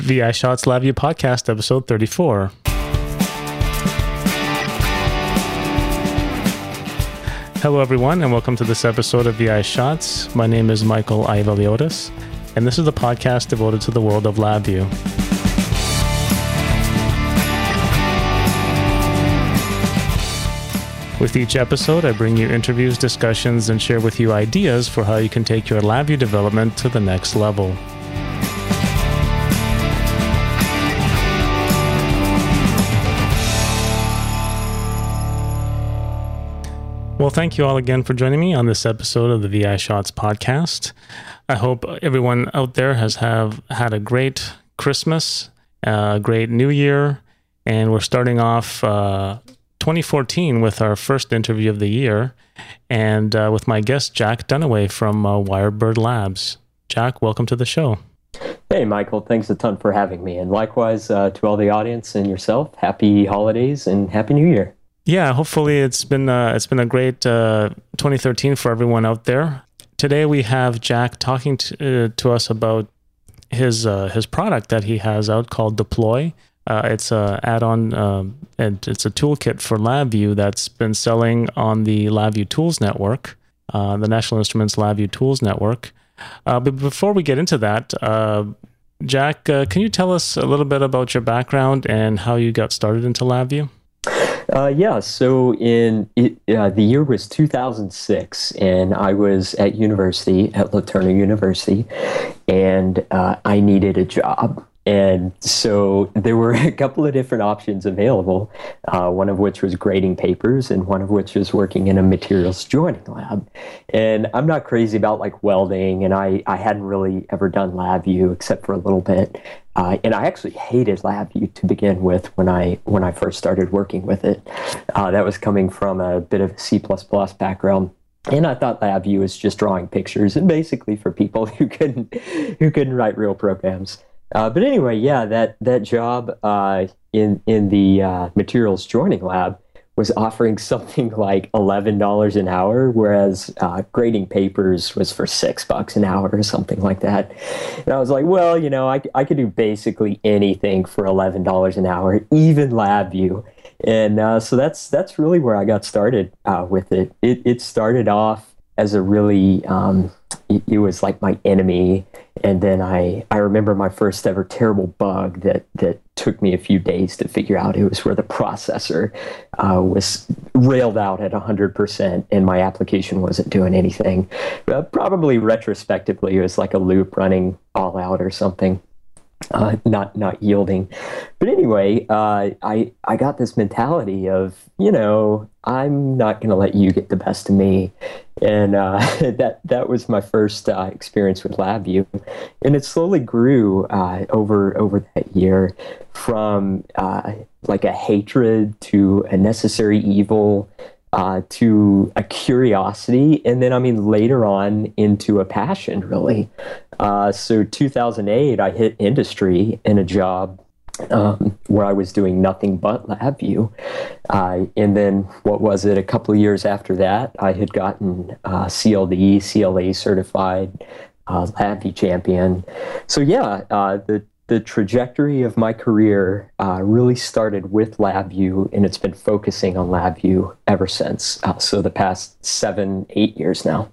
VI Shots LabVIEW Podcast, episode 34. Hello, everyone, and welcome to this episode of VI Shots. My name is Michael Aivaliotis, and this is the podcast devoted to the world of LabVIEW. With each episode, I bring you interviews, discussions, and share with you ideas for how you can take your LabVIEW development to the next level. Well, thank you all again for joining me on this episode of the VI Shots podcast. I hope everyone out there has have had a great Christmas, a great New Year, and we're starting off uh, 2014 with our first interview of the year, and uh, with my guest Jack Dunaway from uh, Wirebird Labs. Jack, welcome to the show. Hey, Michael. Thanks a ton for having me, and likewise uh, to all the audience and yourself. Happy holidays and happy New Year. Yeah, hopefully it's been uh, it's been a great uh, 2013 for everyone out there. Today we have Jack talking to, uh, to us about his uh, his product that he has out called Deploy. Uh, it's a add-on um, and it's a toolkit for LabVIEW that's been selling on the LabVIEW Tools Network, uh, the National Instruments LabVIEW Tools Network. but before we get into that, Jack, can you tell us a little bit about your background and how you got started into LabVIEW? Uh, yeah, so in it, uh, the year was 2006, and I was at university at LeTourneau University, and uh, I needed a job. And so there were a couple of different options available, uh, one of which was grading papers, and one of which was working in a materials joining lab. And I'm not crazy about like welding, and I, I hadn't really ever done LabVIEW except for a little bit. Uh, and I actually hated LabVIEW to begin with when I when I first started working with it. Uh, that was coming from a bit of C++ background. And I thought LabVIEW was just drawing pictures and basically for people who couldn't who couldn't write real programs. Uh, but anyway, yeah, that that job uh, in in the uh, materials joining lab was offering something like eleven dollars an hour, whereas uh, grading papers was for six bucks an hour or something like that. And I was like, well, you know, I, I could do basically anything for eleven dollars an hour, even LabVIEW. And uh, so that's that's really where I got started uh, with it. It it started off as a really um, it, it was like my enemy and then I, I remember my first ever terrible bug that, that took me a few days to figure out. It was where the processor uh, was railed out at 100% and my application wasn't doing anything. Uh, probably retrospectively, it was like a loop running all out or something. Uh, not not yielding, but anyway, uh, I I got this mentality of you know I'm not going to let you get the best of me, and uh, that that was my first uh, experience with LabVIEW, and it slowly grew uh, over over that year from uh, like a hatred to a necessary evil uh, to a curiosity, and then I mean later on into a passion, really. Uh, so 2008, I hit industry in a job um, where I was doing nothing but LabVIEW. Uh, and then what was it? A couple of years after that, I had gotten uh, CLD, CLA certified, uh, LabVIEW champion. So yeah, uh, the the trajectory of my career uh, really started with LabVIEW, and it's been focusing on LabVIEW ever since. Uh, so the past seven, eight years now.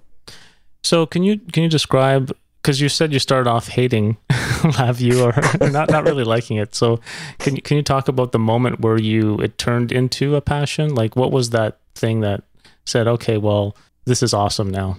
So can you can you describe? Because you said you started off hating LabVIEW or not not really liking it. So can you can you talk about the moment where you it turned into a passion? Like what was that thing that said, okay, well, this is awesome now?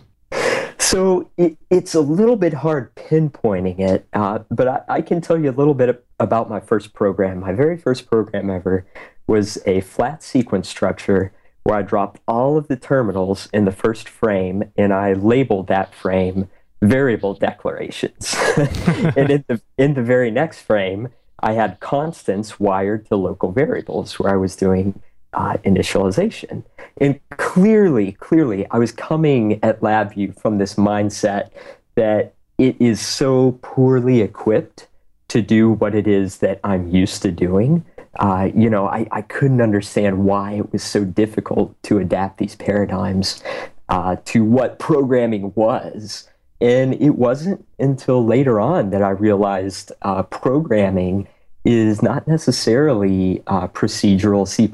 So it, it's a little bit hard pinpointing it, uh, but I, I, can tell you a little bit about my first program. My very first program ever was a flat sequence structure where I dropped all of the terminals in the first frame and I labeled that frame variable declarations. and in the, in the very next frame, I had constants wired to local variables where I was doing uh, initialization. And clearly, clearly, I was coming at LabVIEW from this mindset that it is so poorly equipped to do what it is that I'm used to doing. Uh, you know, I, I couldn't understand why it was so difficult to adapt these paradigms uh, to what programming was. and it wasn't until later on that I realized uh, programming is not necessarily uh, procedural C++.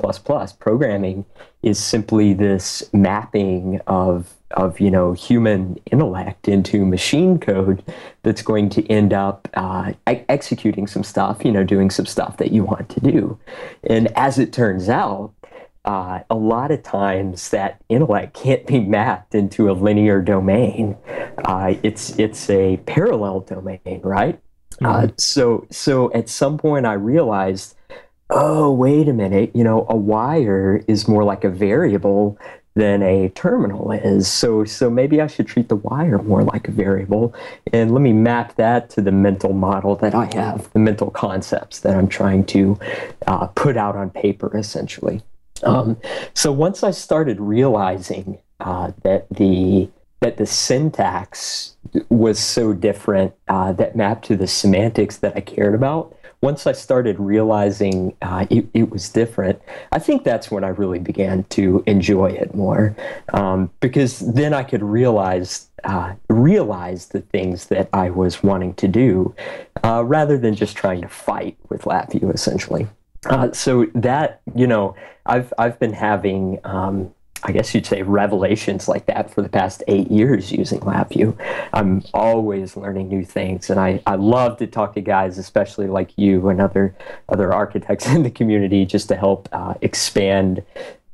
Programming is simply this mapping of of you know human intellect into machine code that's going to end up uh, executing some stuff, you know, doing some stuff that you want to do. And as it turns out, uh, a lot of times that intellect can't be mapped into a linear domain. Uh, it's it's a parallel domain, right? Uh, mm-hmm. so so at some point I realized, oh wait a minute, you know, a wire is more like a variable than a terminal is. So so maybe I should treat the wire more like a variable, and let me map that to the mental model that I have, the mental concepts that I'm trying to uh, put out on paper, essentially. Um, so once I started realizing uh, that the that the syntax was so different uh, that mapped to the semantics that I cared about. Once I started realizing uh, it, it, was different, I think that's when I really began to enjoy it more, um, because then I could realize uh, realize the things that I was wanting to do, uh, rather than just trying to fight with LabVIEW, essentially. Uh, so that you know, I've I've been having. Um, I guess you'd say revelations like that for the past eight years using LabVIEW. I'm always learning new things, and I, I love to talk to guys, especially like you and other other architects in the community, just to help uh, expand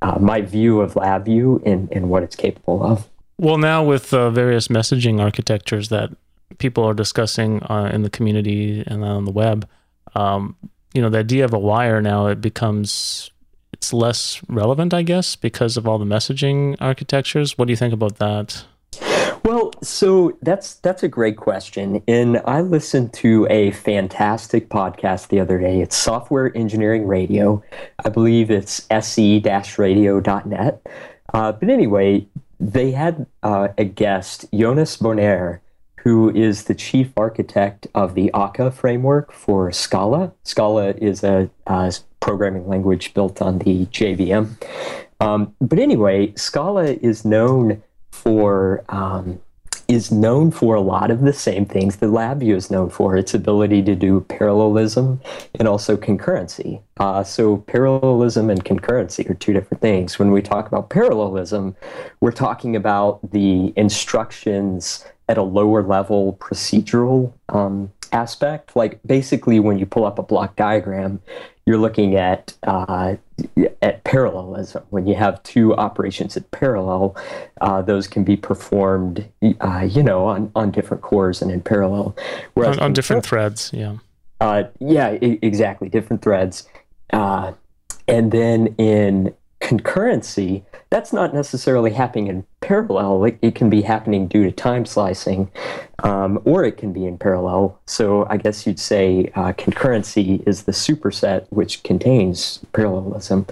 uh, my view of LabVIEW and, and what it's capable of. Well, now with uh, various messaging architectures that people are discussing uh, in the community and on the web, um, you know, the idea of a wire now it becomes it's less relevant, I guess, because of all the messaging architectures. What do you think about that? Well, so that's that's a great question. And I listened to a fantastic podcast the other day. It's Software Engineering Radio. I believe it's se-radio.net. Uh, but anyway, they had uh, a guest, Jonas Bonér, who is the chief architect of the Akka framework for Scala. Scala is a, a programming language built on the JVM. Um, but anyway, Scala is known for um, is known for a lot of the same things that LabVIEW is known for. Its ability to do parallelism and also concurrency. Uh, so parallelism and concurrency are two different things. When we talk about parallelism, we're talking about the instructions at a lower level procedural um, aspect. Like basically, when you pull up a block diagram, you're looking at uh, at parallelism. When you have two operations at parallel, uh, those can be performed, uh, you know, on, on different cores and in parallel. Whereas on, on different threads, yeah. Uh, yeah, I- exactly, different threads. Uh, and then in concurrency, that's not necessarily happening in parallel. It, it can be happening due to time slicing, um, or it can be in parallel. So I guess you'd say uh, concurrency is the superset which contains parallelism.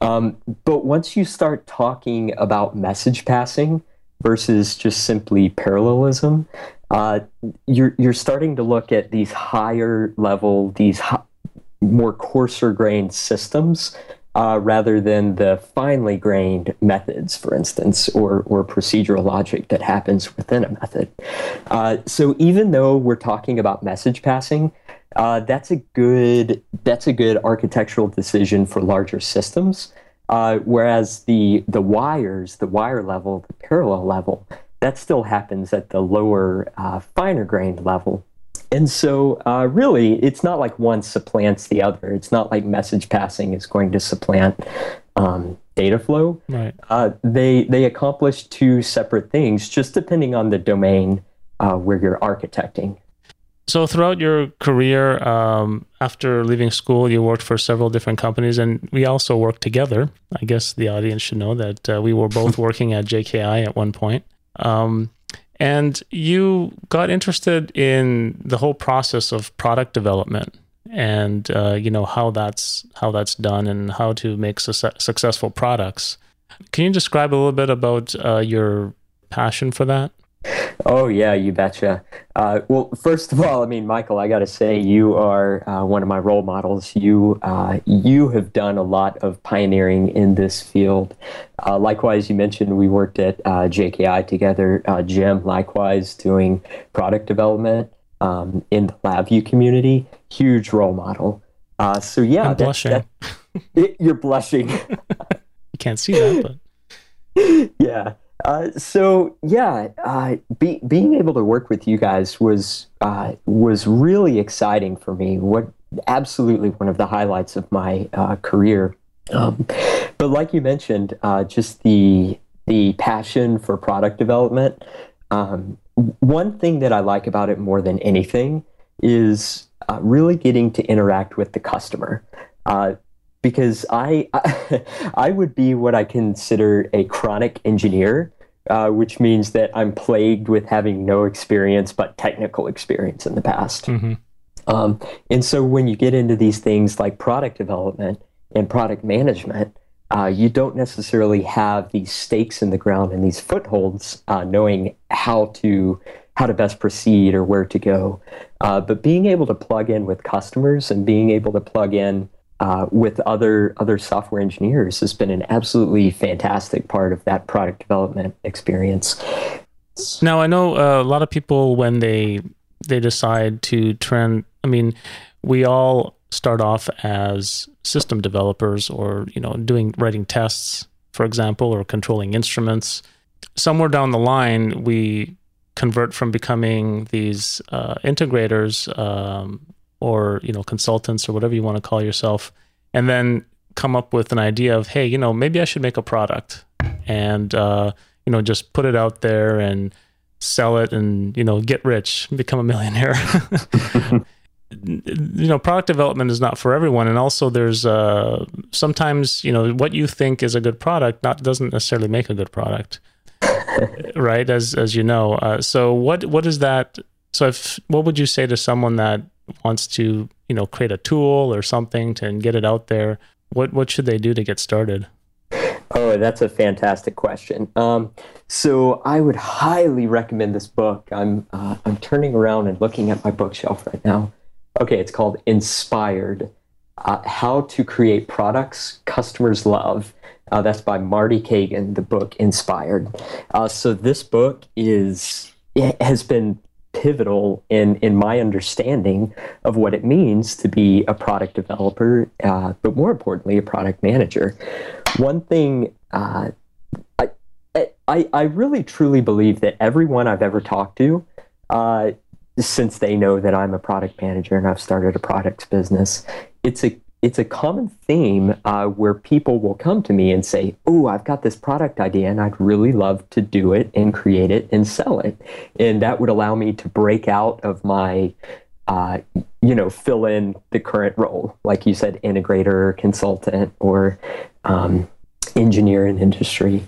Um, but once you start talking about message passing versus just simply parallelism, uh, you're you're starting to look at these higher level, these more coarser grained systems uh, rather than the finely grained methods, for instance, or, or procedural logic that happens within a method. Uh, so even though we're talking about message passing, uh, that's a good that's a good architectural decision for larger systems. Uh, whereas the the wires, the wire level, the parallel level, that still happens at the lower, uh, finer grained level. And so, uh, really, it's not like one supplants the other. It's not like message passing is going to supplant um, data flow. Right. Uh, they they accomplish two separate things, just depending on the domain uh, where you're architecting. So, throughout your career, um, after leaving school, you worked for several different companies, and we also worked together. I guess the audience should know that uh, we were both working at JKI at one point. Um, and you got interested in the whole process of product development and uh, you know how that's how that's done and how to make su- successful products. Can you describe a little bit about uh, your passion for that? Oh yeah, you betcha. Uh, well, first of all, I mean, Michael, I got to say you are uh, one of my role models. You uh, you have done a lot of pioneering in this field. Uh, likewise, you mentioned we worked at uh, JKI together. Uh, Jim, likewise, doing product development um, in the LabVIEW community. Huge role model. so yeah, I'm blushing. That, it, you're blushing. you can't see that, but yeah. Uh, so yeah, uh, be, being able to work with you guys was uh, was really exciting for me. What absolutely one of the highlights of my uh, career. Um, but like you mentioned, uh, just the the passion for product development. Um, one thing that I like about it more than anything is really getting to interact with the customer because I, I, I would be what I consider a chronic engineer, uh, which means that I'm plagued with having no experience but technical experience in the past. Mm-hmm. Um, and so when you get into these things like product development and product management, uh, you don't necessarily have these stakes in the ground and these footholds, uh, knowing how to how to best proceed or where to go. Uh, but being able to plug in with customers and being able to plug in uh, with other other software engineers has been an absolutely fantastic part of that product development experience. Now I know uh, a lot of people when they they decide to trend. I mean, we all start off as system developers, or you know, doing writing tests, for example, or controlling instruments. Somewhere down the line, we convert from becoming these uh, integrators um, or you know consultants or whatever you want to call yourself and then come up with an idea of hey you know maybe i should make a product and uh, you know just put it out there and sell it and you know get rich become a millionaire. You know product development is not for everyone and also there's uh sometimes you know what you think is a good product not doesn't necessarily make a good product right as as you know. Uh, so what what is that so if what would you say to someone that wants to, you know, create a tool or something to and get it out there, what what should they do to get started? Oh, that's a fantastic question. Um, so I would highly recommend this book. I'm uh, I'm turning around and looking at my bookshelf right now. Okay, it's called Inspired: uh, How to Create Products Customers Love. Uh, that's by Marty Cagan. The book Inspired. Uh, so this book is it has been pivotal in in my understanding of what it means to be a product developer, uh, but more importantly, a product manager. One thing uh, I, I I really truly believe that everyone I've ever talked to, uh, since they know that I'm a product manager and I've started a products business, it's a it's a common theme uh, where people will come to me and say, "Oh, I've got this product idea, and I'd really love to do it and create it and sell it," and that would allow me to break out of my, uh, you know, fill in the current role, like you said, integrator, consultant, or um, engineer in industry.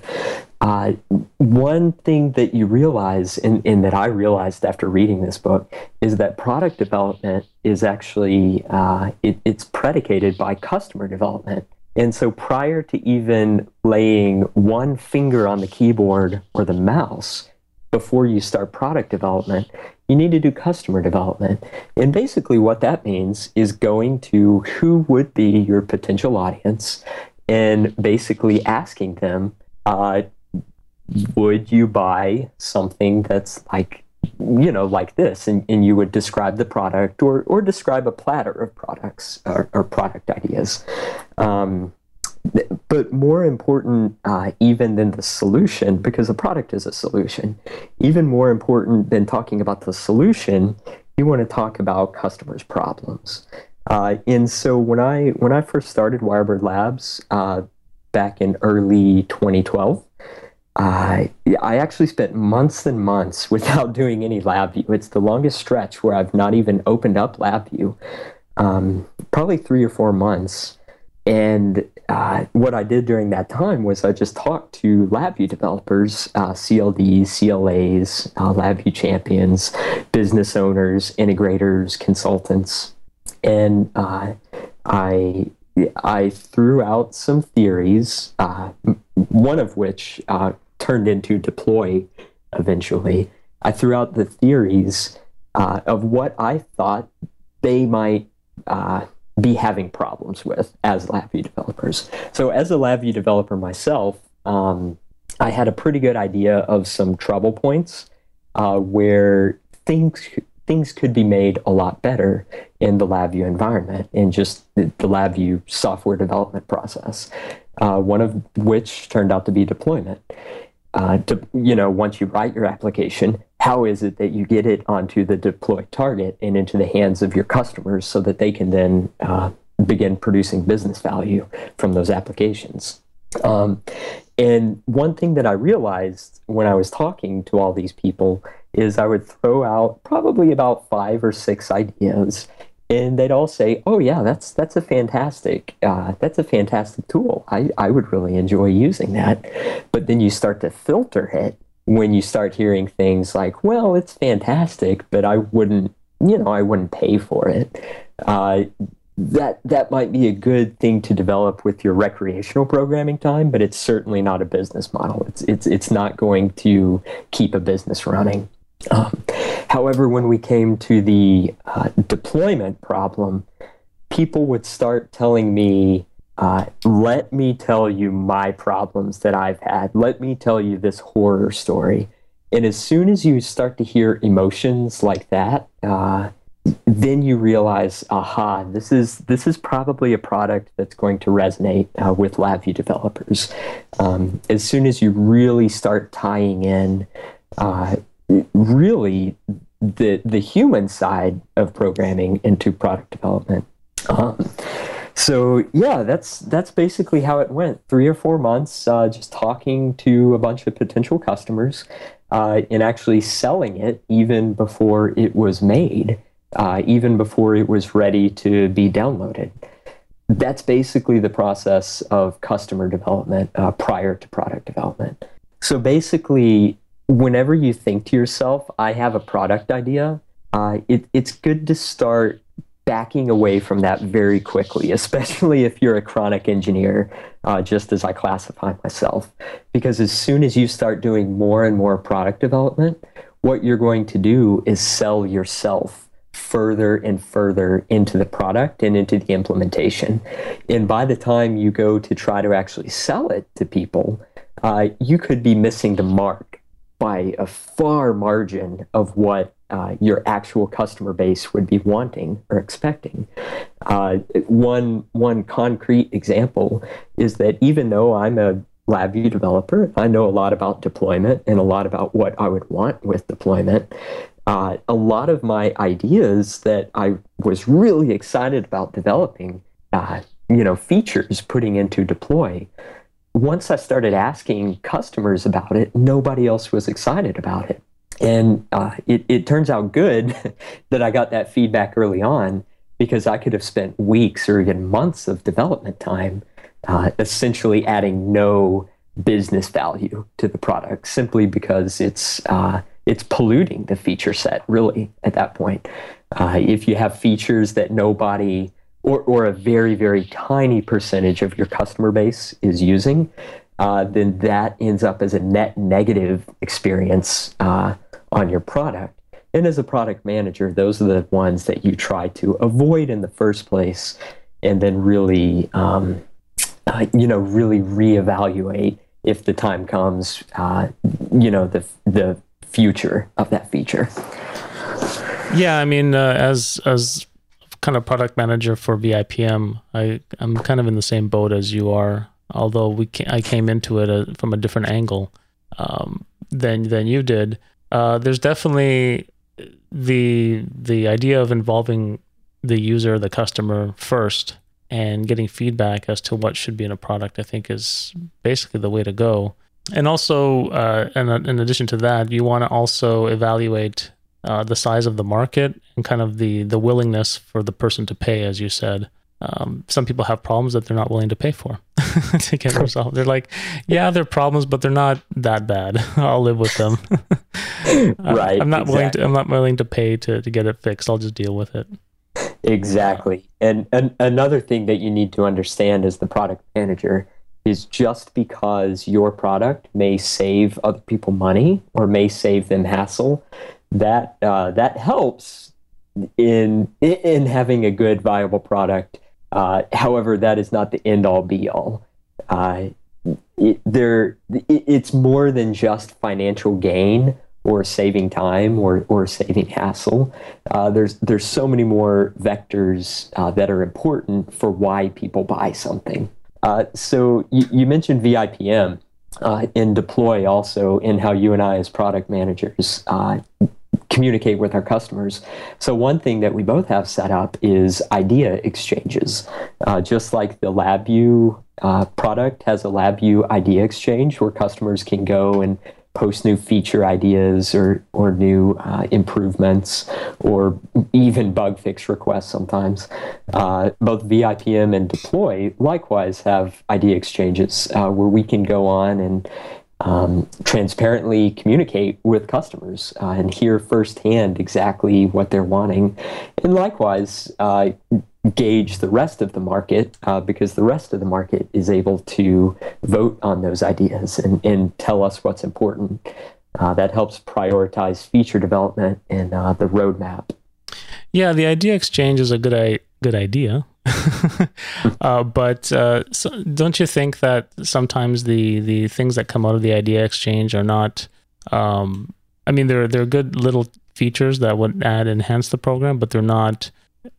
Uh, one thing that you realize, and, and, that I realized after reading this book, is that product development is actually uh, it, it's predicated by customer development. And so, prior to even laying one finger on the keyboard or the mouse, before you start product development, you need to do customer development. And basically, what that means is going to who would be your potential audience and basically asking them uh, would you buy something that's like you know like this? And, and you would describe the product or or describe a platter of products or, or product ideas. Um, but more important uh, even than the solution because the product is a solution even more important than talking about the solution you want to talk about customers problems. Uh, and so when i when i first started wirebird labs uh, back in early 2012 I I actually spent months and months without doing any LabVIEW. It's the longest stretch where I've not even opened up LabVIEW, um, probably three or four months. And uh, what I did during that time was I just talked to LabVIEW developers, uh, CLDs, CLAs, uh, LabVIEW champions, business owners, integrators, consultants, and uh, I I threw out some theories, uh, one of which uh, turned into deploy eventually. I threw out the theories uh, of what I thought they might uh, be having problems with as LabVIEW developers. So, as a LabVIEW developer myself, um, I had a pretty good idea of some trouble points uh, where things things could be made a lot better in the LabVIEW environment and just the, the LabVIEW software development process. Uh, one of which turned out to be deployment. Uh, to, you know, once you write your application, how is it that you get it onto the deploy target and into the hands of your customers so that they can then uh, begin producing business value from those applications? Um, and one thing that I realized when I was talking to all these people is I would throw out probably about five or six ideas, and they'd all say, "Oh yeah, that's that's a fantastic uh, that's a fantastic tool. I I would really enjoy using that." But then you start to filter it when you start hearing things like, "Well, it's fantastic, but I wouldn't." You know, I wouldn't pay for it. Uh, that that might be a good thing to develop with your recreational programming time, but it's certainly not a business model. It's it's it's not going to keep a business running. Um, however, when we came to the uh, deployment problem, people would start telling me, uh, "Let me tell you my problems that I've had. Let me tell you this horror story." And as soon as you start to hear emotions like that, uh, then you realize, aha, this is this is probably a product that's going to resonate uh, with LabVIEW developers. Um, as soon as you really start tying in, uh, really the the human side of programming into product development. Um, so yeah, that's that's basically how it went. Three or four months, uh, just talking to a bunch of potential customers, uh, and actually selling it even before it was made uh, even before it was ready to be downloaded. That's basically the process of customer development uh, prior to product development. So basically, whenever you think to yourself, I have a product idea, uh, it, it's good to start backing away from that very quickly, especially if you're a chronic engineer, uh, just as I classify myself. Because as soon as you start doing more and more product development, what you're going to do is sell yourself further and further into the product and into the implementation. And by the time you go to try to actually sell it to people, uh, you could be missing the mark by a far margin of what uh, your actual customer base would be wanting or expecting. Uh, one one concrete example is that even though I'm a LabVIEW developer, I know a lot about deployment and a lot about what I would want with deployment uh, a lot of my ideas that I was really excited about developing, uh, you know, features putting into deploy. Once I started asking customers about it, nobody else was excited about it. And uh, it, it turns out good that I got that feedback early on because I could have spent weeks or even months of development time uh, essentially adding no business value to the product simply because it's uh, it's polluting the feature set really at that point. Uh, if you have features that nobody or, or a very, very tiny percentage of your customer base is using, uh, then that ends up as a net negative experience uh, on your product. And as a product manager, those are the ones that you try to avoid in the first place and then really, um, uh, you know, really reevaluate if the time comes, uh, you know, the, the future of that feature. Yeah, I mean, uh, as as kind of product manager for VIPM, I I'm kind of in the same boat as you are. Although we I came into it a, uh, from a different angle um, than than you did. Uh, there's definitely the the idea of involving the user, the customer first, and getting feedback as to what should be in a product. I think is basically the way to go and also, uh, in, in addition to that, you want to also evaluate uh, the size of the market and kind of the the willingness for the person to pay, as you said. Um, some people have problems that they're not willing to pay for to get resolved. They're like, yeah, they're problems, but they're not that bad. I'll live with them. right. I'm not exactly. willing to. I'm not willing to pay to to get it fixed. I'll just deal with it. Exactly. And, and another thing that you need to understand as the product manager is just because your product may save other people money or may save them hassle, that uh, that helps in in having a good viable product. Uh, however, that is not the end all be all. Uh, it, there, it, it's more than just financial gain or saving time or, or saving hassle. Uh, there's there's so many more vectors uh, that are important for why people buy something. Uh, so you, you, mentioned VIPM uh, in Deploy also in how you and I as product managers uh, communicate with our customers. So one thing that we both have set up is idea exchanges, uh, just like the LabVIEW product has a LabVIEW idea exchange where customers can go and post new feature ideas or or new uh, improvements or even bug fix requests sometimes. Uh, both VIPM and Deploy likewise have idea exchanges uh, where we can go on and um, transparently communicate with customers uh, and hear firsthand exactly what they're wanting. And likewise, uh, gauge the rest of the market uh, because the rest of the market is able to vote on those ideas and, and tell us what's important. Uh, that helps prioritize feature development and uh, the roadmap. Yeah, the idea exchange is a good I- good idea. Uh, but uh, so don't you think that sometimes the the things that come out of the idea exchange are not? Um, I mean, they're they're good little features that would add enhance the program, but they're not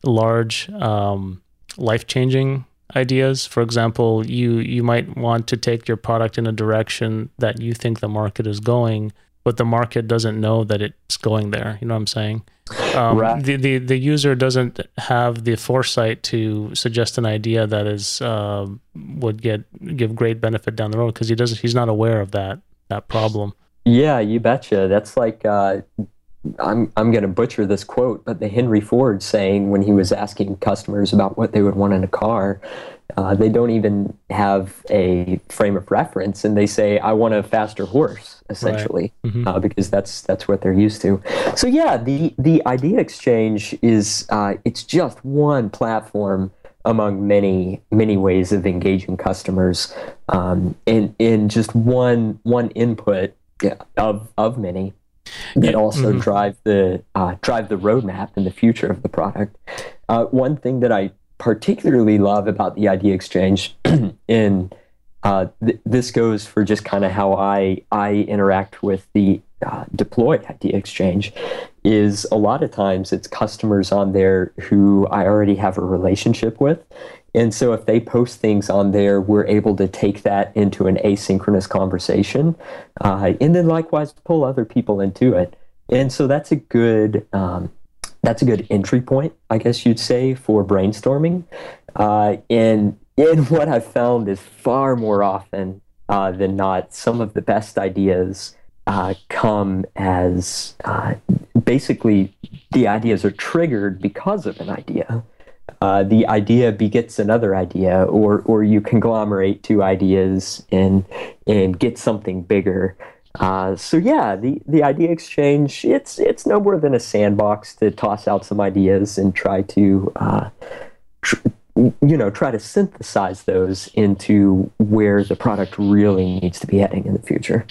large um, life changing ideas. For example, you you might want to take your product in a direction that you think the market is going, but the market doesn't know that it's going there. You know what I'm saying? Um, right. the, the the user doesn't have the foresight to suggest an idea that is uh, would get give great benefit down the road because he doesn't he's not aware of that that problem. Yeah, you betcha. That's like uh, I'm I'm going to butcher this quote, but the Henry Ford saying when he was asking customers about what they would want in a car, uh, they don't even have a frame of reference, and they say, "I want a faster horse," essentially, right. mm-hmm. uh, because that's that's what they're used to. So yeah, the the idea exchange is uh, it's just one platform among many many ways of engaging customers, um, in in just one one input of of many that also mm-hmm. drive the uh, drive the roadmap and the future of the product. Uh, one thing that I particularly love about the idea exchange, in uh, th- this goes for just kind of how I I interact with the uh, deploy idea exchange, is a lot of times it's customers on there who I already have a relationship with, and so if they post things on there, we're able to take that into an asynchronous conversation, uh, and then likewise pull other people into it. And so that's a good um, that's a good entry point, I guess you'd say, for brainstorming. Uh, and and what I've found is far more often uh, than not, some of the best ideas uh, come as uh, basically the ideas are triggered because of an idea uh, the idea begets another idea, or or you conglomerate two ideas and and get something bigger. Uh, so yeah, the, the idea exchange it's it's no more than a sandbox to toss out some ideas and try to uh, tr- you know try to synthesize those into where the product really needs to be heading in the future.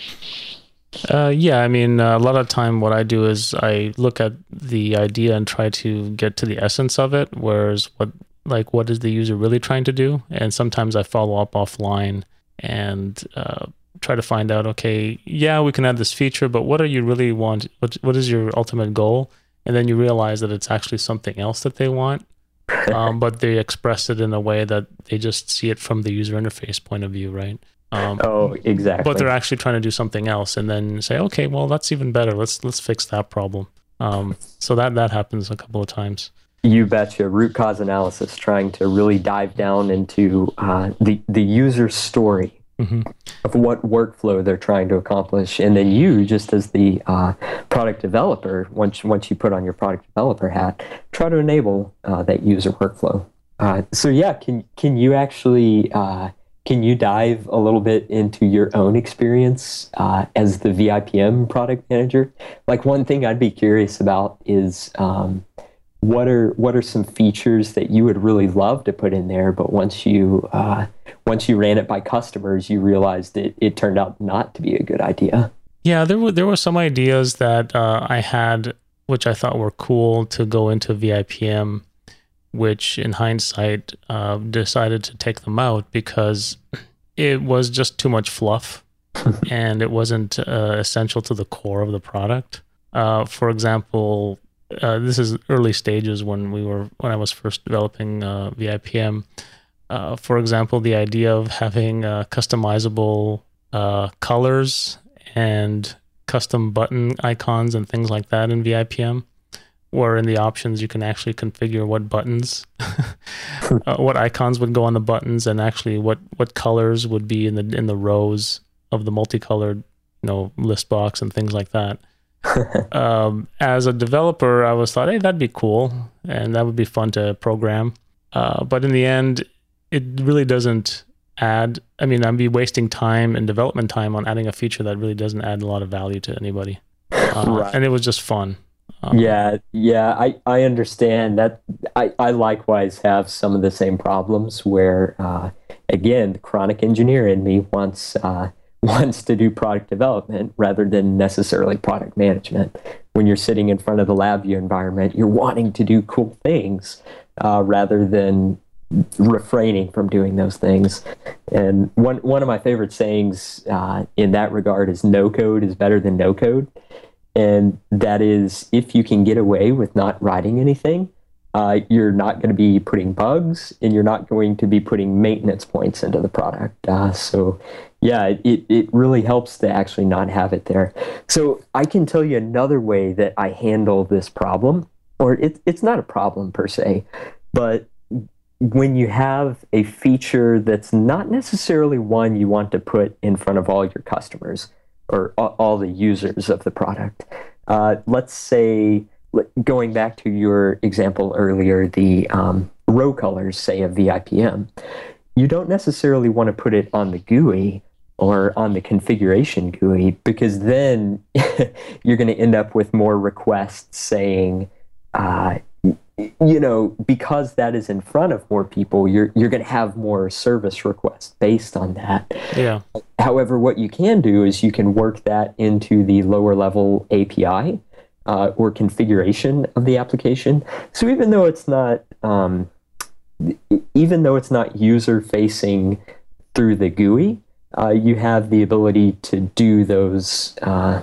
Uh, yeah, I mean, uh, a lot of time what I do is I look at the idea and try to get to the essence of it. Whereas what like what is the user really trying to do? And sometimes I follow up offline and uh, try to find out. Okay, yeah, we can add this feature, but what are you really want? What what is your ultimate goal? And then you realize that it's actually something else that they want. Um, but they express it in a way that they just see it from the user interface point of view, right? Um, oh, exactly. But they're actually trying to do something else, and then say, okay, well, that's even better. Let's let's fix that problem. Um, so that that happens a couple of times. You betcha. Root cause analysis, trying to really dive down into uh, the the user story mm-hmm. of what workflow they're trying to accomplish, and then you, just as the uh, product developer, once once you put on your product developer hat, try to enable uh, that user workflow. Uh, so yeah, can can you actually uh, can you dive a little bit into your own experience uh, as the VIPM product manager? Like one thing I'd be curious about is um, what are what are some features that you would really love to put in there, but once you uh, once you ran it by customers, you realized it, it turned out not to be a good idea. Yeah, there were there were some ideas that uh, I had, which I thought were cool to go into VIPM, which in hindsight uh, decided to take them out because it was just too much fluff, and it wasn't uh, essential to the core of the product. Uh, for example, uh, this is early stages when we were when I was first developing uh, VIPM. Uh, for example, the idea of having uh, customizable uh, colors and custom button icons and things like that in VIPM, where in the options you can actually configure what buttons, uh, what icons would go on the buttons, and actually what what colors would be in the in the rows of the multicolored you know list box and things like that. um, as a developer, I was thought, hey, that'd be cool, and that would be fun to program. Uh, but in the end, it really doesn't add. I mean, I'd be wasting time and development time on adding a feature that really doesn't add a lot of value to anybody. Uh, right. And it was just fun. Um, yeah, yeah, I, I understand that. I, I likewise have some of the same problems where, uh, again, the chronic engineer in me wants uh, wants to do product development rather than necessarily product management. When you're sitting in front of the LabVIEW environment, you're wanting to do cool things uh, rather than refraining from doing those things. And one one of my favorite sayings uh, in that regard is "No code is better than no code," and that is if you can get away with not writing anything. Uh, you're not going to be putting bugs and you're not going to be putting maintenance points into the product. Uh, so, yeah, it, it really helps to actually not have it there. So, I can tell you another way that I handle this problem, or it, it's not a problem per se, but when you have a feature that's not necessarily one you want to put in front of all your customers or all the users of the product. Uh, let's say, going back to your example earlier, the um, row colors, say, of VIPM, you don't necessarily want to put it on the GUI or on the configuration GUI because then you're going to end up with more requests saying, uh, you know, because that is in front of more people, you're you're going to have more service requests based on that. Yeah. However, what you can do is you can work that into the lower level API uh, or configuration of the application. So even though it's not um, even though it's not user facing through the GUI, uh, you have the ability to do those uh,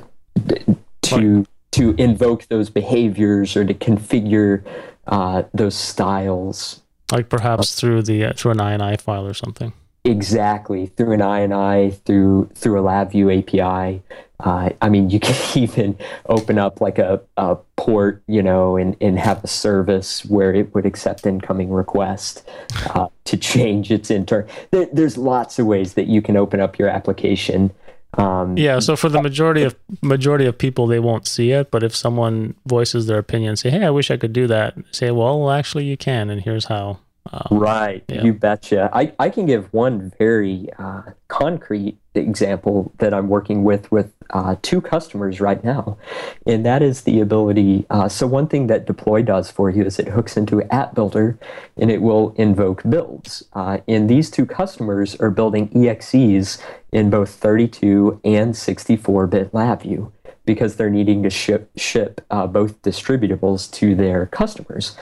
to to invoke those behaviors or to configure uh, those styles. Like perhaps through the uh, through an INI file or something. Exactly through an INI through through a LabVIEW API. Uh, I mean, you can even open up like a, a port, you know, and, and have a service where it would accept incoming request uh, to change its intern. There, there's lots of ways that you can open up your application um, yeah, so for the majority of majority of people, they won't see it. But if someone voices their opinion, say, "Hey, I wish I could do that," say, "Well, actually, you can, and here's how." Um, right, yeah. you betcha. I, I can give one very uh, concrete example that I'm working with with uh, two customers right now, and that is the ability. Uh, so one thing that Deploy does for you is it hooks into App Builder, and it will invoke builds. Uh, and these two customers are building EXEs in both 32 and 64-bit LabVIEW because they're needing to ship ship uh, both distributables to their customers,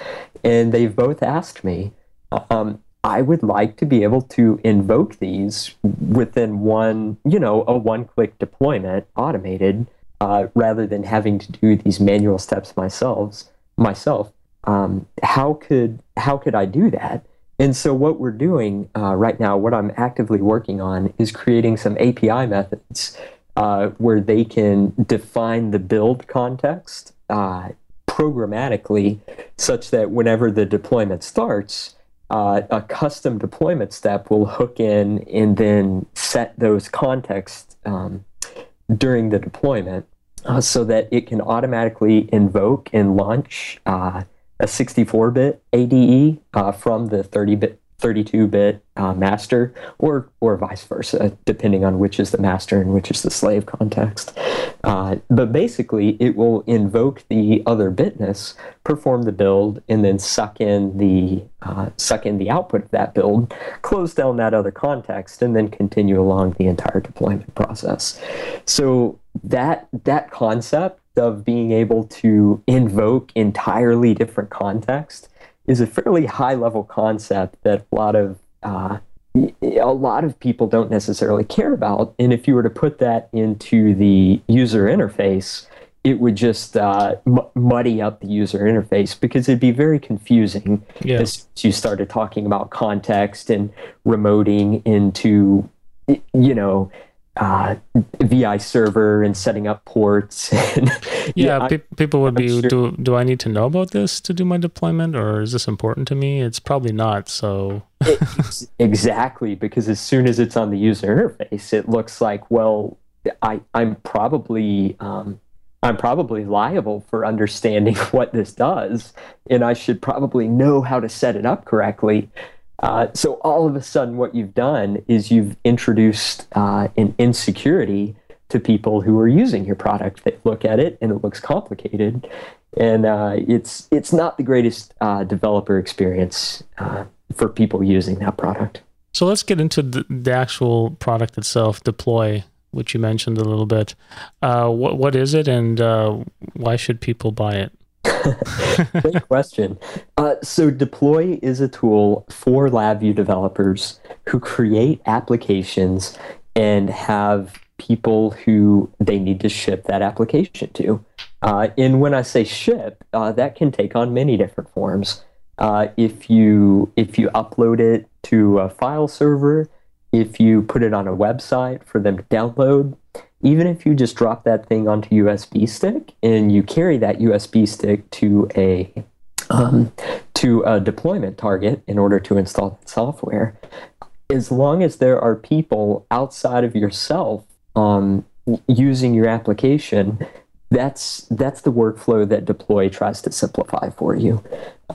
and they've both asked me. Um, I would like to be able to invoke these within one, you know, a one-click deployment, automated, uh, rather than having to do these manual steps myself. Myself, um, how could how could I do that? And so, what we're doing uh, right now, what I'm actively working on, is creating some API methods uh, where they can define the build context uh, programmatically, such that whenever the deployment starts, uh, a custom deployment step will hook in and then set those contexts um, during the deployment uh, so that it can automatically invoke and launch uh, a 64-bit ADE uh, from the 30-bit 32-bit uh, master, or or vice versa, depending on which is the master and which is the slave context. Uh, but basically, it will invoke the other bitness, perform the build, and then suck in the uh, suck in the output of that build, close down that other context, and then continue along the entire deployment process. So that that concept of being able to invoke entirely different context is a fairly high level concept that a lot of uh, a lot of people don't necessarily care about. And if you were to put that into the user interface, it would just uh, m- muddy up the user interface because it'd be very confusing yeah. as you started talking about context and remoting into, you know, uh, VI server and setting up ports. And, yeah, yeah pe- people would be. Sure. Do do I need to know about this to do my deployment, or is this important to me? It's probably not. So exactly because as soon as it's on the user interface, it looks like well, I I'm probably. Um, I'm probably liable for understanding what this does, and I should probably know how to set it up correctly. Uh, so all of a sudden, what you've done is you've introduced uh, an insecurity to people who are using your product. They look at it and it looks complicated, and uh, it's it's not the greatest uh, developer experience uh, for people using that product. So let's get into the, the, actual product itself, Deploy, which you mentioned a little bit. what what is it, and why should people buy it? Great question. Uh, so, Deploy is a tool for LabVIEW developers who create applications and have people who they need to ship that application to. Uh, and when I say ship, uh, that can take on many different forms. Uh, if you if you upload it to a file server, if you put it on a website for them to download, even if you just drop that thing onto USB stick and you carry that USB stick to a um, to a deployment target in order to install that software, as long as there are people outside of yourself um, using your application, that's that's the workflow that Deploy tries to simplify for you.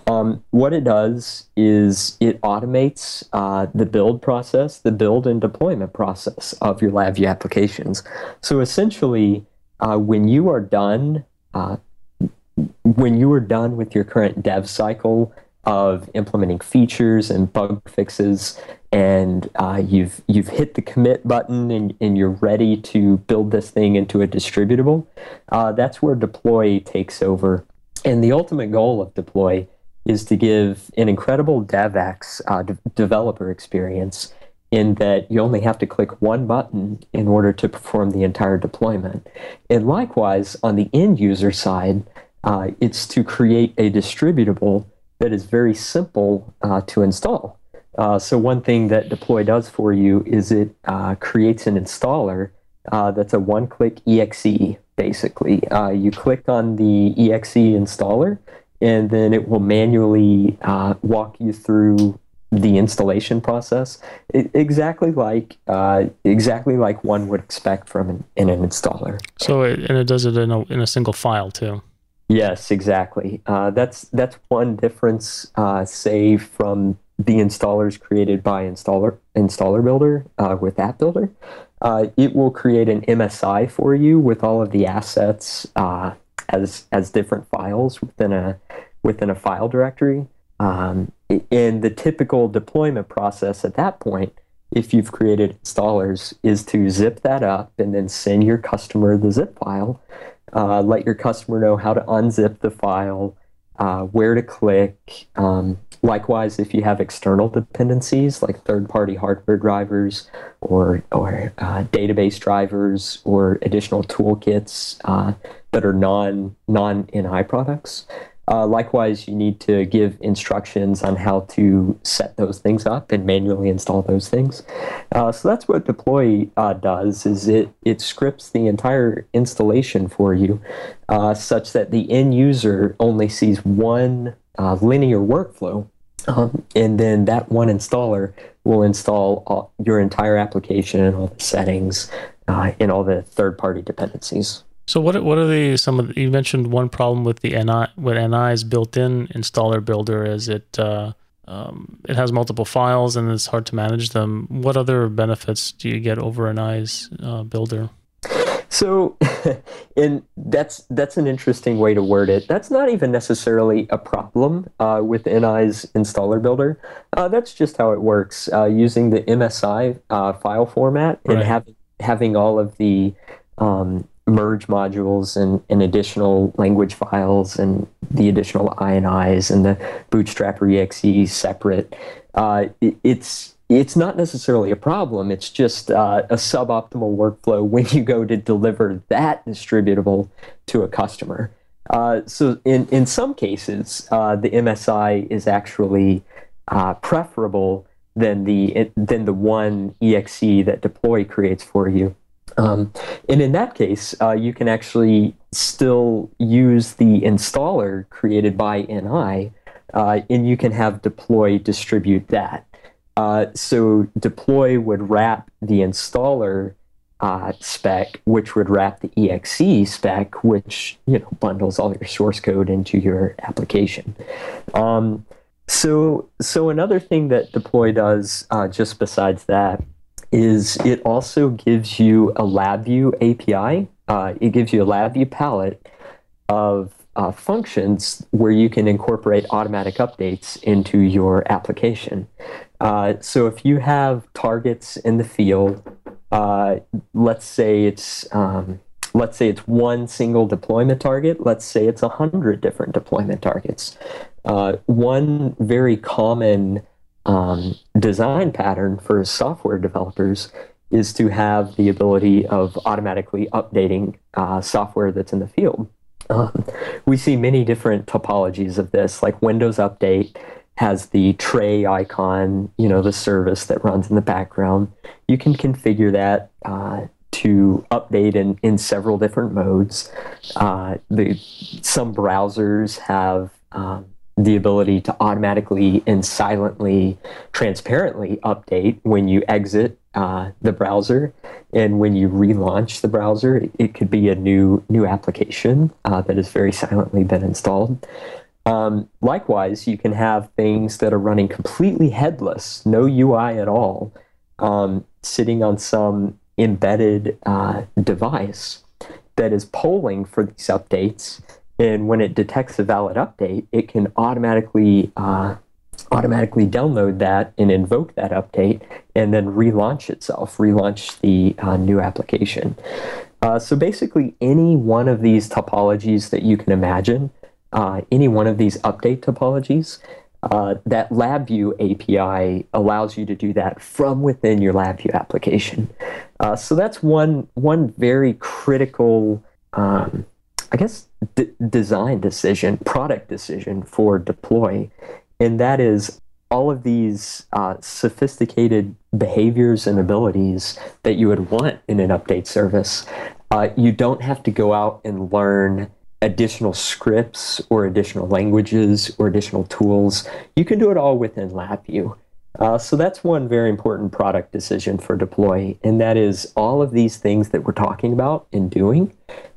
Um, what it does is it automates uh, the build process, the build and deployment process of your LabVIEW applications. So essentially, uh, when you are done, uh, when you are done with your current dev cycle of implementing features and bug fixes, and uh, you've you've hit the commit button and, and you're ready to build this thing into a distributable, uh, that's where deploy takes over. And the ultimate goal of deploy is to give an incredible DevX uh, de- developer experience in that you only have to click one button in order to perform the entire deployment. And likewise, on the end user side, uh, it's to create a distributable that is very simple uh, to install. Uh, so, one thing that Deploy does for you is it uh, creates an installer uh, that's a one click exe, basically. You click on the exe installer, and then it will manually uh, walk you through the installation process. It, exactly like uh, exactly like one would expect from an, in an installer. So it, and it does it in a, in a single file too? Yes exactly. Uh, that's that's one difference uh, say from the installers created by installer installer builder uh, with app builder. Uh, it will create an msi for you with all of the assets as as different files within a within a file directory. Um, in the typical deployment process at that point, if you've created installers, is to zip that up and then send your customer the zip file. Uh, let your customer know how to unzip the file, uh, where to click. Um, likewise, if you have external dependencies like third-party hardware drivers or or uh, database drivers or additional toolkits uh, that are non non NI products, uh, likewise, you need to give instructions on how to set those things up and manually install those things. Uh, so that's what deploy uh, does is it, it scripts the entire installation for you uh, such that the end user only sees one uh, linear workflow um, and then that one installer will install all, your entire application and all the settings uh, and all the third-party dependencies. So what what are the some of the, you mentioned one problem with the NI with NI's built-in installer builder is it uh, um, it has multiple files and it's hard to manage them. What other benefits do you get over NI's uh, builder? So, and that's that's an interesting way to word it. That's not even necessarily a problem uh, with NI's installer builder. Uh, that's just how it works. Uh, using the MSI uh, file format and right. having having all of the um, merge modules and, and additional language files and the additional INIs and the Bootstrapper exe separate. Uh, it, it's it's not necessarily a problem. It's just uh, a suboptimal workflow when you go to deliver that distributable to a customer. Uh, so in, in some cases, uh, the MSI is actually uh, preferable than the than the one exe that deploy creates for you. Um, and in that case, uh, you can actually still use the installer created by NI, uh, and you can have deploy distribute that. Uh, so deploy would wrap the installer uh, spec, which would wrap the exe spec, which you know bundles all your source code into your application. Um, so, so another thing that deploy does, uh, just besides that, is it also gives you a LabVIEW API. Uh, it gives you a LabVIEW palette of uh, functions where you can incorporate automatic updates into your application. Uh, so if you have targets in the field, uh, let's say it's um, let's say it's one single deployment target. Let's say it's a hundred different deployment targets. Uh, one very common um, design pattern for software developers is to have the ability of automatically updating uh, software that's in the field. Um, we see many different topologies of this, like Windows Update has the tray icon, you know, the service that runs in the background. You can configure that uh, to update in, in several different modes. Uh, the, some browsers have um, the ability to automatically and silently, transparently update when you exit uh, the browser and when you relaunch the browser. It, it could be a new new application uh, that has very silently been installed. Um, likewise, you can have things that are running completely headless, no UI at all, um, sitting on some embedded uh, device that is polling for these updates and when it detects a valid update, it can automatically uh, automatically download that and invoke that update, and then relaunch itself, relaunch the uh, new application. Uh, so basically, any one of these topologies that you can imagine, uh, any one of these update topologies, uh, that LabVIEW API allows you to do that from within your LabVIEW application. Uh, so that's one one very critical. Um, I guess, d- design decision, product decision for deploy. And that is all of these uh, sophisticated behaviors and abilities that you would want in an update service. Uh, you don't have to go out and learn additional scripts or additional languages or additional tools. You can do it all within LabVIEW. Uh, so that's one very important product decision for deploy, and that is all of these things that we're talking about and doing.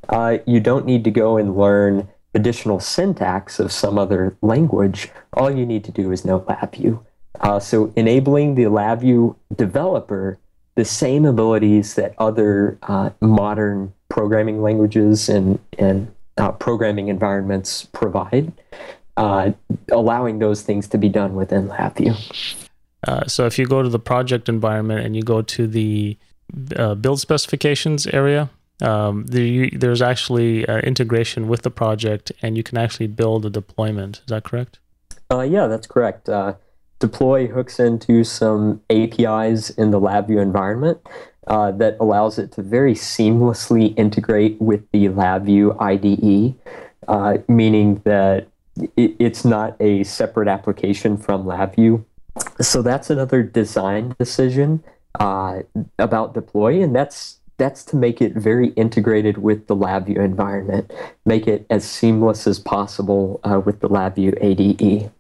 Uh, you don't need to go and learn additional syntax of some other language. All you need to do is know LabVIEW. Uh, so enabling the LabVIEW developer the same abilities that other uh, modern programming languages and, and uh, programming environments provide, uh, allowing those things to be done within LabVIEW. Uh, so if you go to the project environment and you go to the uh, build specifications area, um, the, there's actually uh, integration with the project, and you can actually build a deployment. Is that correct? Uh, yeah, that's correct. Uh, deploy hooks into some APIs in the LabVIEW environment uh, that allows it to very seamlessly integrate with the LabVIEW IDE, meaning that it, it's not a separate application from LabVIEW so that's another design decision uh, about deploy, and that's that's to make it very integrated with the LabVIEW environment, make it as seamless as possible uh, with the LabVIEW ADE.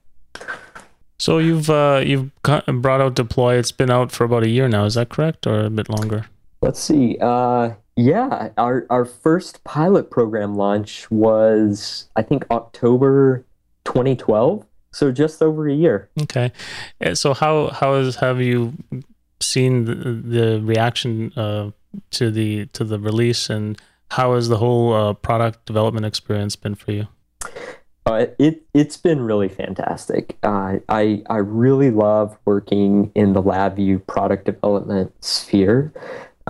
So you've uh, you've brought out deploy. It's been out for about a year now. Is that correct, or a bit longer? Let's see. Uh, yeah, our our first pilot program launch was I think October 2012. so just over a year. Okay, so how how is have you seen the, the reaction uh, to the to the release, and how has the whole uh, product development experience been for you? Uh, it it's been really fantastic. Uh, I I really love working in the LabVIEW product development sphere.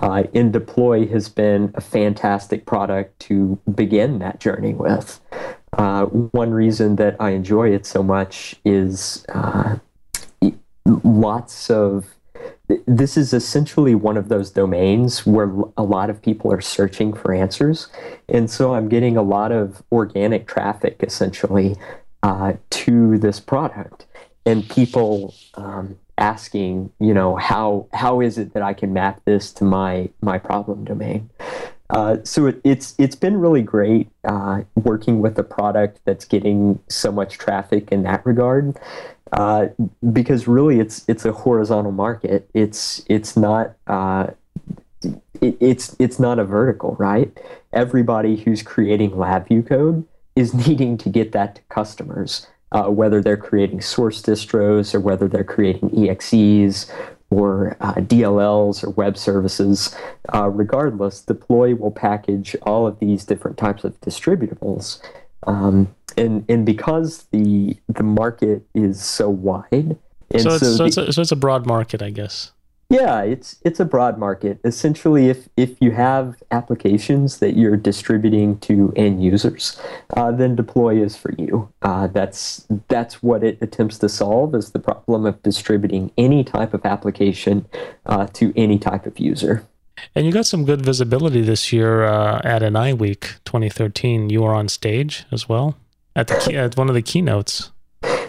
Uh, in Deploy has been a fantastic product to begin that journey with. Uh, one reason that I enjoy it so much is uh, lots of this is essentially one of those domains where a lot of people are searching for answers. And so I'm getting a lot of organic traffic essentially uh, to this product and people um, asking, you know, how how is it that I can map this to my my problem domain? Uh, so it, it's it's been really great uh, working with a product that's getting so much traffic in that regard uh, because really it's it's a horizontal market. It's it's not uh, it, it's it's not a vertical, right? Everybody who's creating LabVIEW code is needing to get that to customers, uh, whether they're creating source distros or whether they're creating EXEs or uh, DLLs or web services. Uh, regardless, Deploy will package all of these different types of distributables um, and and because the the market is so wide, and so it's, so, so, it's a, so it's a broad market, I guess. Yeah, it's it's a broad market. Essentially, if if you have applications that you're distributing to end users, uh, then deploy is for you. Uh, that's that's what it attempts to solve is the problem of distributing any type of application uh, to any type of user. And you got some good visibility this year uh, at NI Week 2013. You were on stage as well at the at one of the keynotes.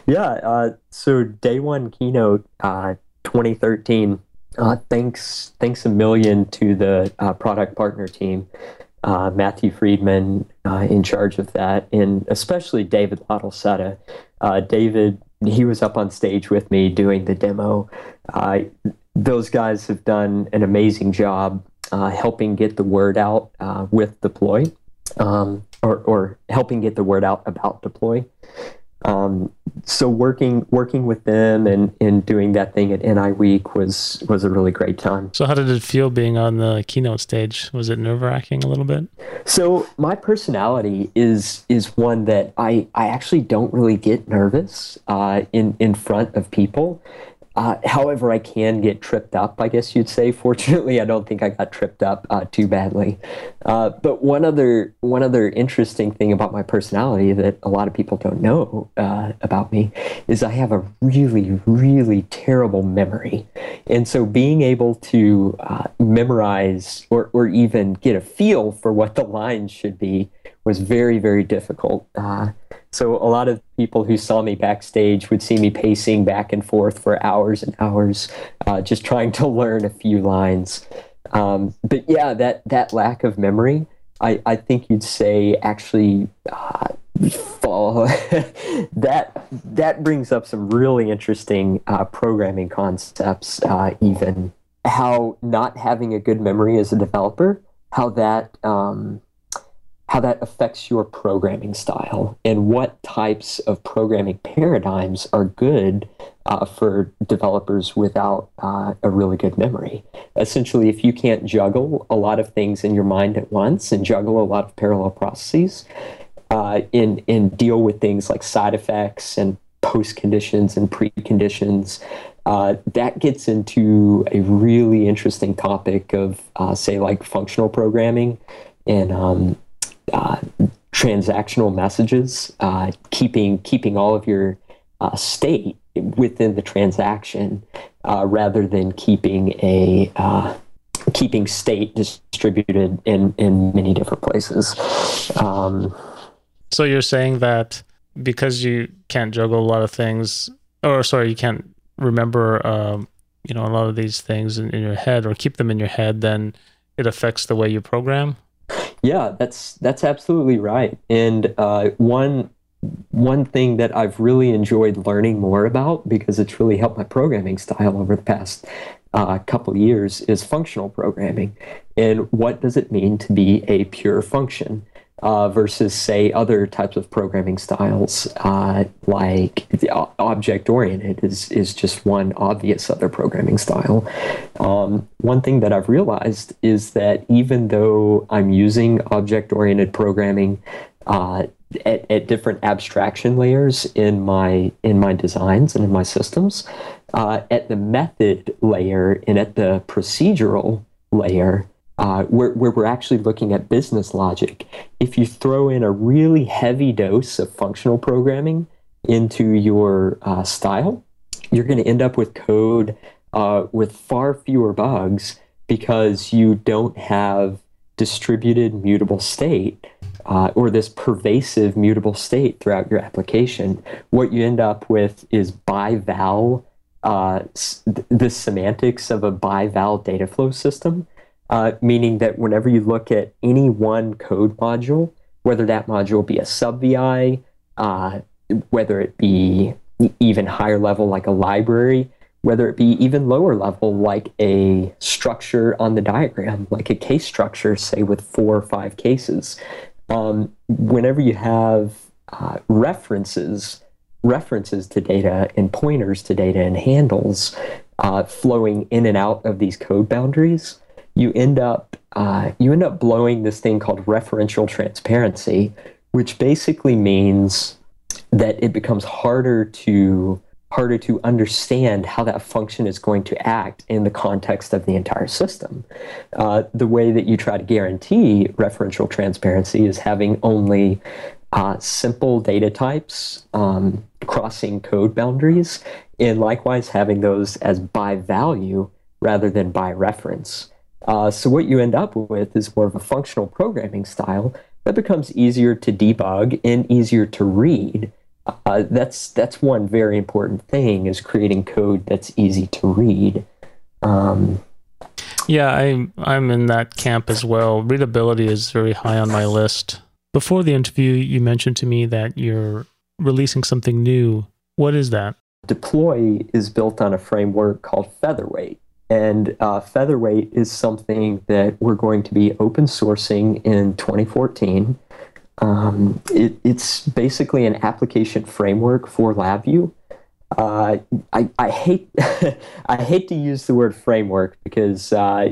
Yeah. Uh, so day one keynote uh, 2013. Uh, thanks, thanks a million to the uh, product partner team, uh, Matthew Friedman in charge of that, and especially David Laudelsetta. David, he was up on stage with me doing the demo those guys have done an amazing job uh, helping get the word out uh, with deploy um, or, or helping get the word out about deploy um, so working working with them and, and doing that thing at NI Week was was a really great time. So how did it feel being on the keynote stage? Was it nerve wracking a little bit? So my personality is is one that I I actually don't really get nervous uh, in in front of people. Uh, however, I can get tripped up, I guess you'd say. Fortunately, I don't think I got tripped up uh, too badly. Uh, but one other one other interesting thing about my personality that a lot of people don't know uh, about me is I have a really really terrible memory, and so being able to uh, memorize or or even get a feel for what the lines should be was very very difficult. Uh, so a lot of people who saw me backstage would see me pacing back and forth for hours and hours, uh, just trying to learn a few lines. Um, but yeah, that that lack of memory, I, I think you'd say actually uh, fall that that brings up some really interesting uh, programming concepts. Uh, even how not having a good memory as a developer, how that um, how that affects your programming style and what types of programming paradigms are good uh, for developers without uh, a really good memory. Essentially, if you can't juggle a lot of things in your mind at once and juggle a lot of parallel processes uh, and, and deal with things like side effects and post conditions and preconditions, uh, that gets into a really interesting topic of, uh, say, like functional programming and um, transactional messages, uh, keeping keeping all of your uh, state within the transaction, uh, rather than keeping a uh, keeping state distributed in in many different places. Um, so you're saying that because you can't juggle a lot of things, or sorry, you can't remember, um, you know, a lot of these things in, in your head or keep them in your head, then it affects the way you program. Yeah, that's that's absolutely right. And uh, one one thing that I've really enjoyed learning more about because it's really helped my programming style over the past uh, couple years is functional programming. And what does it mean to be a pure function? Uh, versus, say, other types of programming styles uh, like object oriented is, is just one obvious other programming style. Um, one thing that I've realized is that even though I'm using object oriented programming uh, at, at, different abstraction layers in my in my designs and in my systems, uh, at the method layer and at the procedural layer, uh, where, where we're actually looking at business logic, if you throw in a really heavy dose of functional programming into your uh, style, you're going to end up with code uh, with far fewer bugs because you don't have distributed mutable state uh, or this pervasive mutable state throughout your application. What you end up with is by-val, uh, the semantics of a by-val data flow system uh, meaning that whenever you look at any one code module, whether that module be a sub VI, uh, whether it be even higher level like a library, whether it be even lower level like a structure on the diagram, like a case structure, say with four or five cases, um, whenever you have uh, references, references to data and pointers to data and handles uh, flowing in and out of these code boundaries, you end up uh, you end up blowing this thing called referential transparency, which basically means that it becomes harder to harder to understand how that function is going to act in the context of the entire system. Uh, the way that you try to guarantee referential transparency is having only uh, simple data types um, crossing code boundaries, and likewise having those as by value rather than by reference. Uh, so what you end up with is more of a functional programming style that becomes easier to debug and easier to read. Uh, that's that's one very important thing is creating code that's easy to read. Um, yeah, I'm I'm in that camp as well. Readability is very high on my list. Before the interview, you mentioned to me that you're releasing something new. What is that? Deploy is built on a framework called Featherweight. And uh, Featherweight is something that we're going to be open sourcing in 2014. Um, it, it's basically an application framework for LabVIEW. Uh, I, I hate I hate to use the word framework because, uh,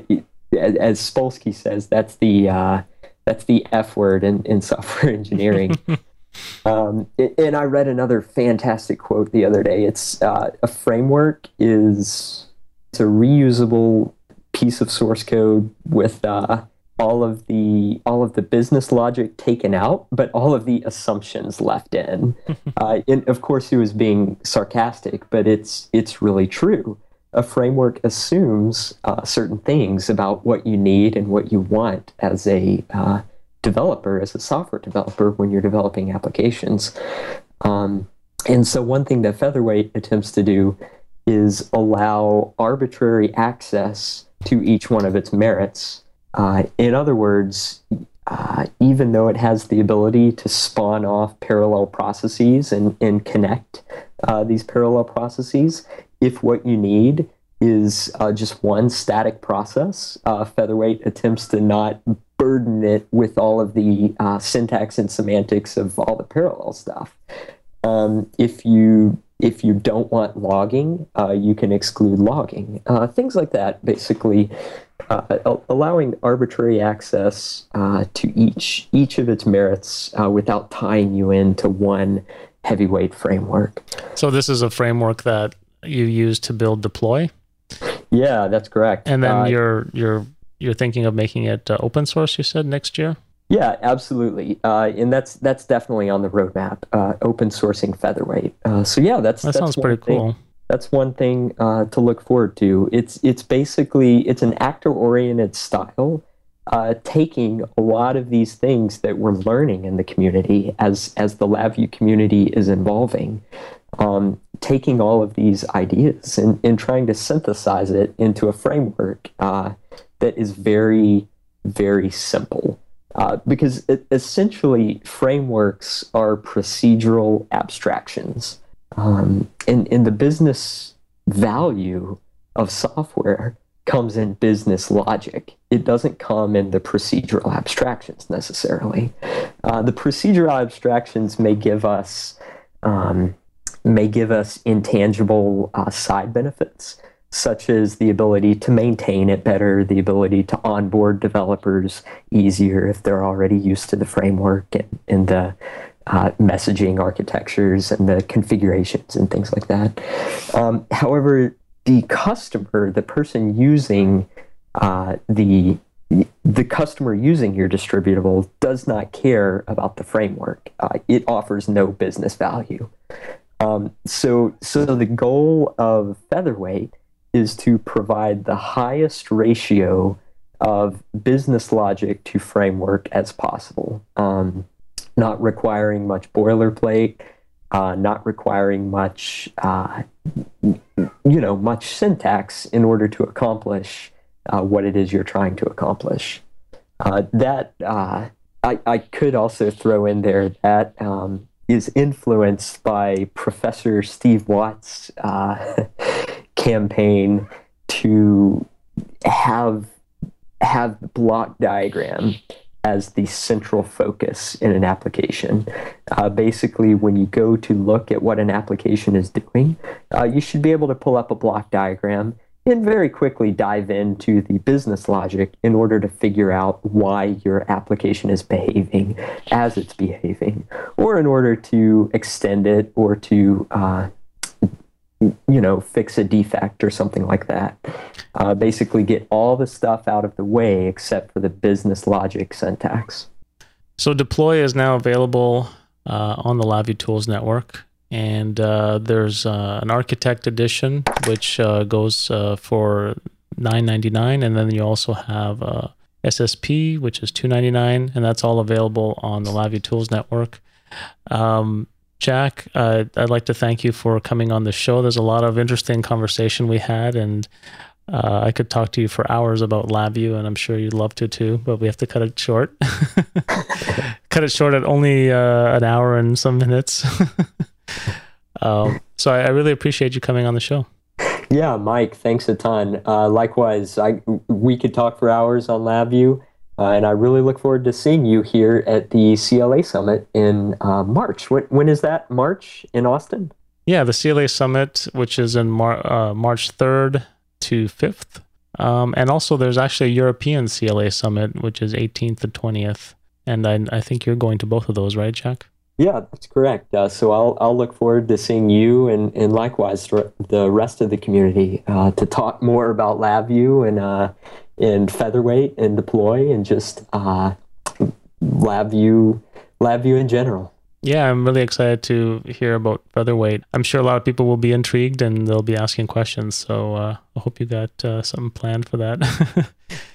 as Spolsky says, that's the uh, that's the F word in, in software engineering. um, and I read another fantastic quote the other day. It's uh, a framework is it's a reusable piece of source code with uh, all of the all of the business logic taken out, but all of the assumptions left in. uh, and of course, he was being sarcastic, but it's it's really true. A framework assumes uh, certain things about what you need and what you want as a uh, developer, as a software developer, when you're developing applications. Um, and so, one thing that Featherweight attempts to do is allow arbitrary access to each one of its merits. Uh, in other words, uh, even though it has the ability to spawn off parallel processes and, and connect uh, these parallel processes, if what you need is uh, just one static process, uh, Featherweight attempts to not burden it with all of the uh, syntax and semantics of all the parallel stuff. Um, if you if you don't want logging, uh, you can exclude logging. Uh, things like that, basically, uh, allowing arbitrary access uh, to each each of its merits uh, without tying you into one heavyweight framework. So this is a framework that you use to build deploy. Yeah, that's correct. And then uh, you're you're you're thinking of making it open source. You said next year. Yeah, absolutely, uh, and that's that's definitely on the roadmap. Uh, open sourcing featherweight. Uh, so yeah, that's that that's sounds pretty thing, cool. That's one thing uh, to look forward to. It's it's basically it's an actor oriented style, uh, taking a lot of these things that we're learning in the community as as the LabVIEW community is evolving. Um, taking all of these ideas and, and trying to synthesize it into a framework uh, that is very, very simple. Uh, because it, essentially frameworks are procedural abstractions. Um, and, and the business value of software comes in business logic. It doesn't come in the procedural abstractions necessarily. Uh, the procedural abstractions may give us um, may give us intangible uh, side benefits, such as the ability to maintain it better, the ability to onboard developers easier if they're already used to the framework and, and the uh, messaging architectures and the configurations and things like that. Um, however, the customer, the person using uh, the the customer using your distributable does not care about the framework. Uh, it offers no business value. Um, so, so the goal of Featherweight is to provide the highest ratio of business logic to framework as possible. Um, not requiring much boilerplate, uh, not requiring much, uh, you know, much syntax in order to accomplish uh, what it is you're trying to accomplish. Uh, that uh, I, I could also throw in there that um, is influenced by Professor Steve Watts' uh, campaign to have have the block diagram as the central focus in an application. Uh, basically, when you go to look at what an application is doing, uh, you should be able to pull up a block diagram and very quickly dive into the business logic in order to figure out why your application is behaving as it's behaving, or in order to extend it or to uh, you know, fix a defect or something like that. Uh, basically, get all the stuff out of the way except for the business logic syntax. So, Deploy is now available uh, on the LabVIEW Tools Network. And uh, there's uh, an Architect Edition, which uh, goes uh, for $9.99. And then you also have SSP, which is $2.99. And that's all available on the LabVIEW Tools Network. Um, Jack, uh, I'd like to thank you for coming on the show. There's a lot of interesting conversation we had, and uh, I could talk to you for hours about LabVIEW, and I'm sure you'd love to too. But we have to cut it short. cut it short at only uh, an hour and some minutes. um, so I, I, really appreciate you coming on the show. Yeah, Mike, thanks a ton. Uh, likewise, I we could talk for hours on LabVIEW. Uh, and I really look forward to seeing you here at the CLA Summit in uh, March. When, when is that? March in Austin? Yeah, the CLA Summit, which is in Mar- uh, March 3rd to 5th. Um, and also, there's actually a European CLA Summit, which is 18th to 20th. And I, I think you're going to both of those, right, Jack? Yeah, that's correct. Uh, so I'll I'll look forward to seeing you and, and likewise the rest of the community uh, to talk more about LabVIEW and uh, and featherweight and deploy and just uh, LabVIEW LabVIEW in general. Yeah, I'm really excited to hear about featherweight. I'm sure a lot of people will be intrigued and they'll be asking questions. So uh, I hope you got uh, something planned for that.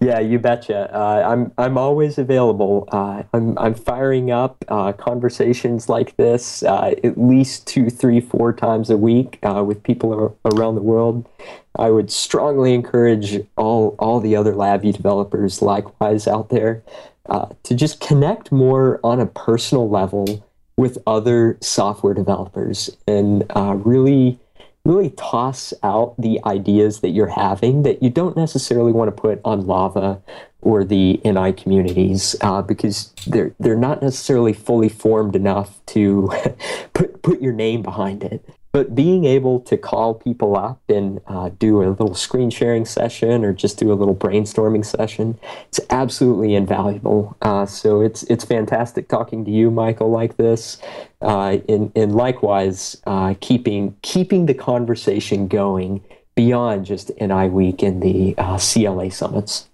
yeah, you betcha. Uh, I'm I'm always available. Uh, I'm I'm firing up uh, conversations like this uh, at least two, three, four times a week uh, with people around the world. I would strongly encourage all all the other LabVIEW developers likewise out there uh, to just connect more on a personal level with other software developers and really really toss out the ideas that you're having that you don't necessarily want to put on lava or the NI communities uh, because they're they're not necessarily fully formed enough to put put your name behind it. But being able to call people up and uh, do a little screen sharing session or just do a little brainstorming session, it's absolutely invaluable. Uh, so it's it's fantastic talking to you, Michael, like this, uh, and and likewise uh, keeping keeping the conversation going beyond just NI Week and the uh, CLA summits.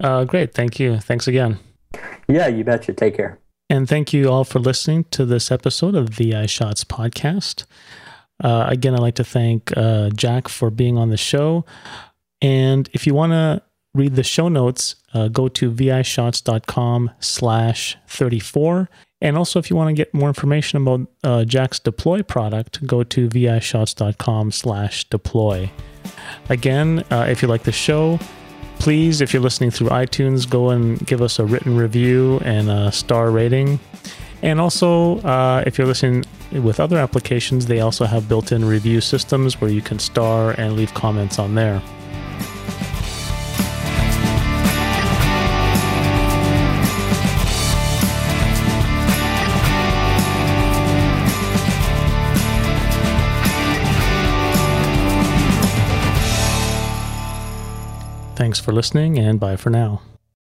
Uh, great, thank you. Thanks again. Yeah, you betcha. Take care. And thank you all for listening to this episode of VI Shots podcast. Uh, again, I'd like to thank uh, Jack for being on the show. And if you want to read the show notes, uh, go to vishots.com slash 34. And also, if you want to get more information about uh, Jack's deploy product, go to vishots.com slash deploy. Again, uh, if you like the show, please, if you're listening through iTunes, go and give us a written review and a star rating. And also, uh, if you're listening with other applications, they also have built in review systems where you can star and leave comments on there. Thanks for listening, and bye for now.